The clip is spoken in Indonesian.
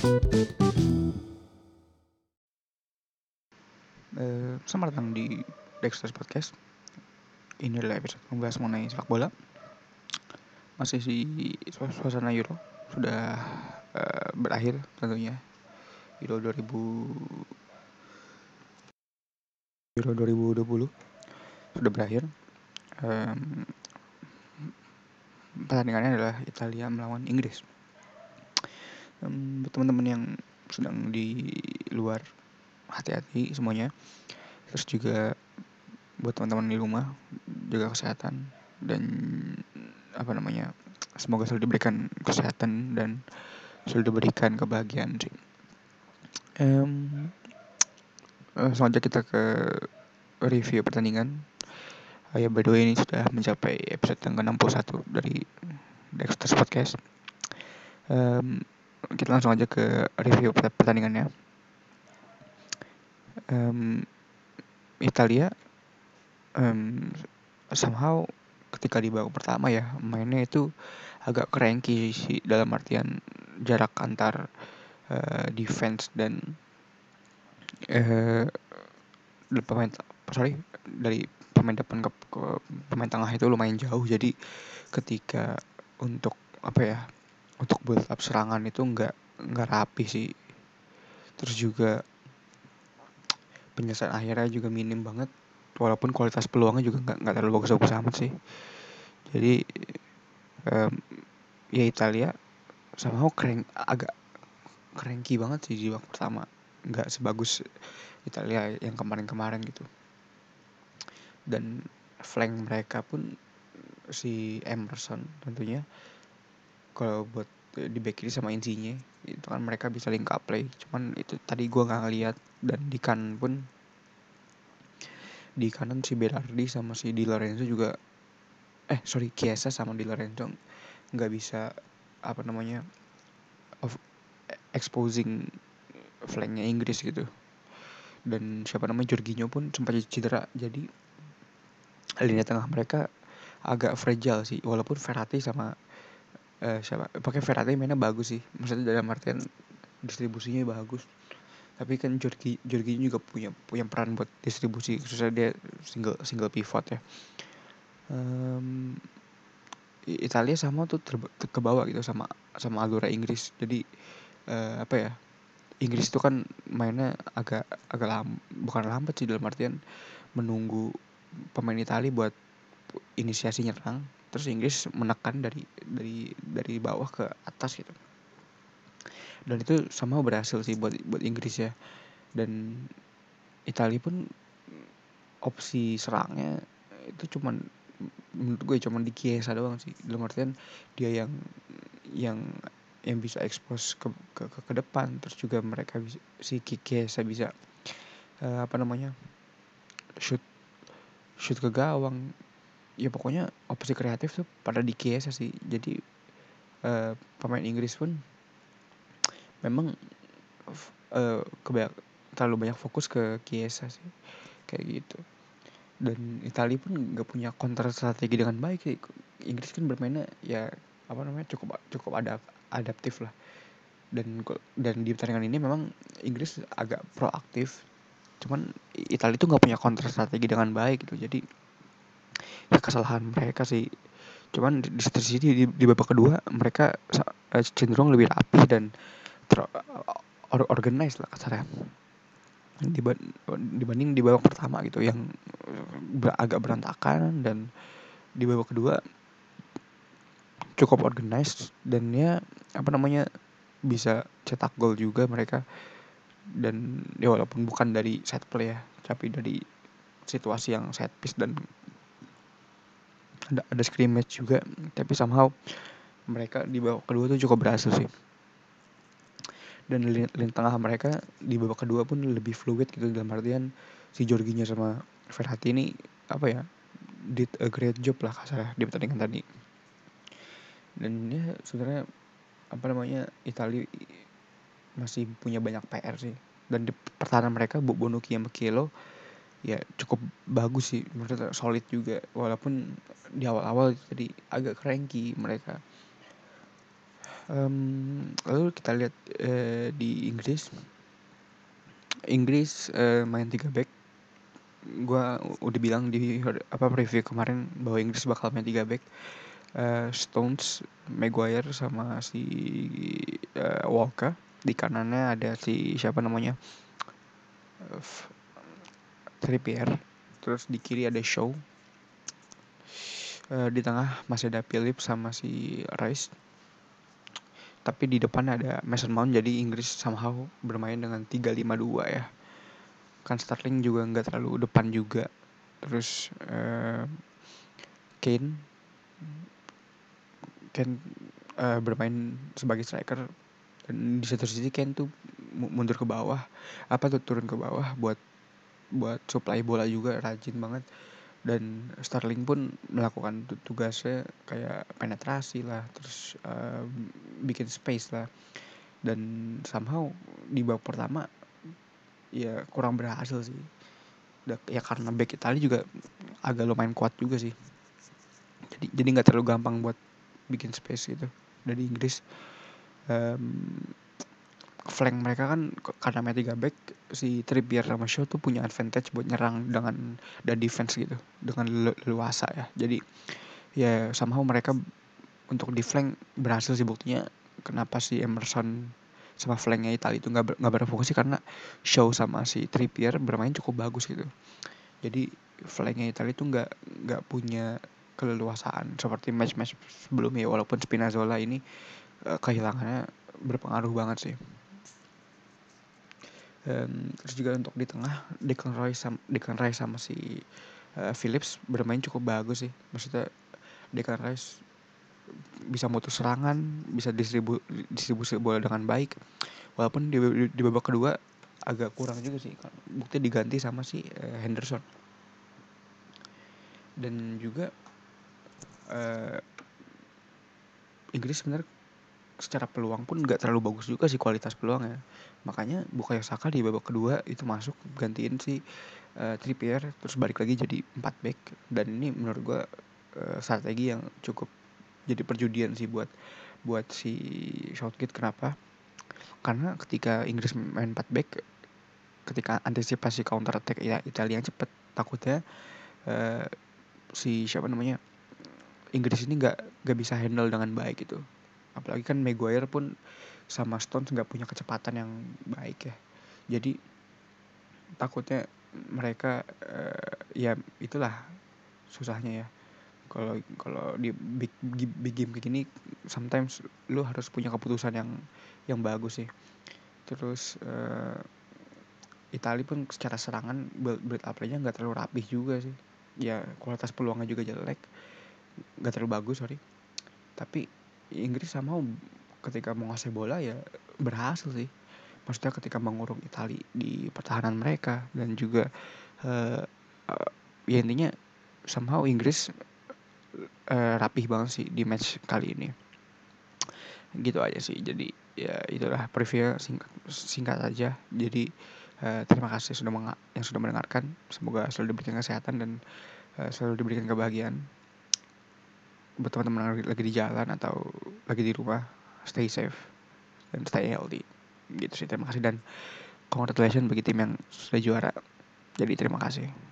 Eh, selamat datang di Dexter's Podcast. Ini adalah episode membahas mengenai sepak bola. Masih di suasana Euro sudah uh, berakhir tentunya. Euro 2000 Euro 2020 sudah berakhir. Um, pertandingannya adalah Italia melawan Inggris Um, teman-teman yang sedang di luar hati-hati semuanya. Terus juga buat teman-teman di rumah jaga kesehatan dan apa namanya semoga selalu diberikan kesehatan dan selalu diberikan kebahagiaan sih. Um, selanjutnya kita ke review pertandingan. Oh ya by ini sudah mencapai episode yang ke-61 dari Dexter's Podcast. Um, kita langsung aja ke review pertandingannya. Um, Italia um, somehow ketika di babak pertama ya mainnya itu agak cranky sih dalam artian jarak antar uh, defense dan uh, pemain sorry dari pemain depan ke, ke pemain tengah itu lumayan jauh. Jadi ketika untuk apa ya untuk build up serangan itu nggak nggak rapi sih. Terus juga penyelesaian akhirnya juga minim banget walaupun kualitas peluangnya juga nggak nggak terlalu bagus-bagus amat sih. Jadi um, ya Italia sama keren agak cranky banget sih di waktu pertama. Nggak sebagus Italia yang kemarin-kemarin gitu. Dan flank mereka pun si Emerson tentunya kalau buat di back kiri sama Insigne itu kan mereka bisa link up play. Cuman itu tadi gue nggak ngeliat. Dan di kanan pun di kanan si Berardi sama si Di Lorenzo juga eh sorry Chiesa sama Di Lorenzo nggak bisa apa namanya of exposing flanknya Inggris gitu. Dan siapa namanya Jorginho pun sempat cedera. Jadi lini tengah mereka agak fragile sih. Walaupun Verratti sama uh, siapa? Pakai Verratti mainnya bagus sih. Maksudnya dalam artian distribusinya bagus. Tapi kan Jorgi Jorgi juga punya punya peran buat distribusi khususnya dia single single pivot ya. Um, Italia sama tuh ter, ter, ke bawah gitu sama sama alura Inggris. Jadi uh, apa ya Inggris itu kan mainnya agak agak lam, bukan lambat sih dalam artian menunggu pemain Italia buat inisiasi nyerang terus Inggris menekan dari dari dari bawah ke atas gitu. Dan itu sama berhasil sih buat buat Inggris ya. Dan Italia pun opsi serangnya itu cuman menurut gue cuman di Chiesa doang sih. Dalam artian dia yang yang yang bisa expose ke ke, ke, ke depan. Terus juga mereka bisa si Chiesa bisa uh, apa namanya shoot shoot ke gawang ya pokoknya opsi kreatif tuh pada di Chiesa sih. Jadi uh, pemain Inggris pun memang uh, kebanyak terlalu banyak fokus ke Chiesa sih. Kayak gitu. Dan Italia pun nggak punya counter strategi dengan baik sih. Inggris kan bermainnya ya apa namanya cukup cukup ada adaptif lah. Dan dan di pertandingan ini memang Inggris agak proaktif. Cuman Italia itu nggak punya counter strategi dengan baik gitu. Jadi kesalahan mereka sih. Cuman di, sini di, di babak kedua mereka eh, cenderung lebih rapi dan ter or, organize lah kasarnya. Dibanding di babak pertama gitu yang agak berantakan dan di babak kedua cukup organized dan ya apa namanya bisa cetak gol juga mereka. Dan ya walaupun bukan dari set play ya tapi dari situasi yang set piece dan ada ada scrimmage juga. Tapi somehow mereka di babak kedua tuh cukup berhasil sih. Dan lini, tengah mereka di babak kedua pun lebih fluid gitu. Dalam artian si Jorginho sama Verratti ini apa ya did a great job lah kasar di pertandingan tadi. Dan ya sebenarnya apa namanya Italia masih punya banyak PR sih. Dan di pertahanan mereka Bonucci sama Kilo ya cukup bagus sih menurut solid juga. Walaupun di awal-awal jadi agak cranky mereka. Um, lalu kita lihat uh, di Inggris, Inggris uh, main tiga back. Gue udah bilang di apa preview kemarin bahwa Inggris bakal main tiga back. Uh, Stones, Maguire sama si uh, Walker. Di kanannya ada si siapa namanya Trippier. Terus di kiri ada Shaw. Uh, di tengah masih ada Philip sama si Rice. Tapi di depan ada Mason Mount jadi Inggris somehow bermain dengan 3-5-2 ya. Kan Sterling juga nggak terlalu depan juga. Terus uh, Kane. Kane uh, bermain sebagai striker. Dan di satu sisi Kane tuh mundur ke bawah. Apa tuh turun ke bawah buat buat supply bola juga rajin banget. Dan Sterling pun melakukan tugasnya kayak penetrasi lah terus uh, bikin space lah. Dan somehow di babak pertama ya kurang berhasil sih. Ya karena back Italia juga agak lumayan kuat juga sih. Jadi jadi nggak terlalu gampang buat bikin space gitu. Dari Inggris um, flank mereka kan karena main tiga back si Trippier sama Shaw tuh punya advantage buat nyerang dengan dan defense gitu dengan leluasa ya. Jadi ya somehow mereka untuk di flank berhasil sih buktinya. Kenapa si Emerson sama flanknya Italia itu nggak nggak berfungsi karena Shaw sama si Trippier bermain cukup bagus gitu. Jadi flanknya Italia itu nggak nggak punya keleluasaan seperti match-match sebelumnya walaupun Spinazzola ini uh, kehilangannya berpengaruh banget sih um, terus juga untuk di tengah Declan Rice sama, Declan Rice sama si uh, Phillips bermain cukup bagus sih. Maksudnya Declan Rice bisa mutus serangan bisa distribu distribusi bola dengan baik. Walaupun di, di, di babak kedua agak kurang juga sih bukti diganti sama si uh, Henderson. Dan juga uh, Inggris sebenarnya secara peluang pun nggak terlalu bagus juga sih kualitas peluangnya makanya Bukayo Saka di babak kedua itu masuk gantiin si uh, Trippier terus balik lagi jadi 4 back. Dan ini menurut gue uh, strategi yang cukup jadi perjudian sih buat buat si Southgate. Kenapa? Karena ketika Inggris main 4 back ketika antisipasi counter attack ya Italia yang cepet. Takutnya uh, si siapa namanya Inggris ini nggak nggak bisa handle dengan baik gitu apalagi kan Maguire pun sama Stones nggak punya kecepatan yang baik ya. Jadi takutnya mereka uh, ya itulah susahnya ya. Kalau kalau di big, big game kayak gini sometimes lu harus punya keputusan yang yang bagus sih. Terus uh, Italia pun secara serangan build, build up nya nggak terlalu rapih juga sih. Ya kualitas peluangnya juga jelek. Nggak terlalu bagus sorry. Tapi Inggris sama ketika ngasih bola ya berhasil sih. Maksudnya ketika mengurung Itali di pertahanan mereka dan juga uh, uh, ya intinya somehow Inggris uh, rapih banget sih di match kali ini. Gitu aja sih. Jadi ya itulah preview singkat singkat aja. Jadi uh, terima kasih sudah yang sudah mendengarkan. Semoga selalu diberikan kesehatan dan uh, selalu diberikan kebahagiaan buat teman-teman lagi di jalan atau lagi di rumah stay safe dan stay healthy. Gitu sih terima kasih dan congratulations bagi tim yang sudah juara. Jadi terima kasih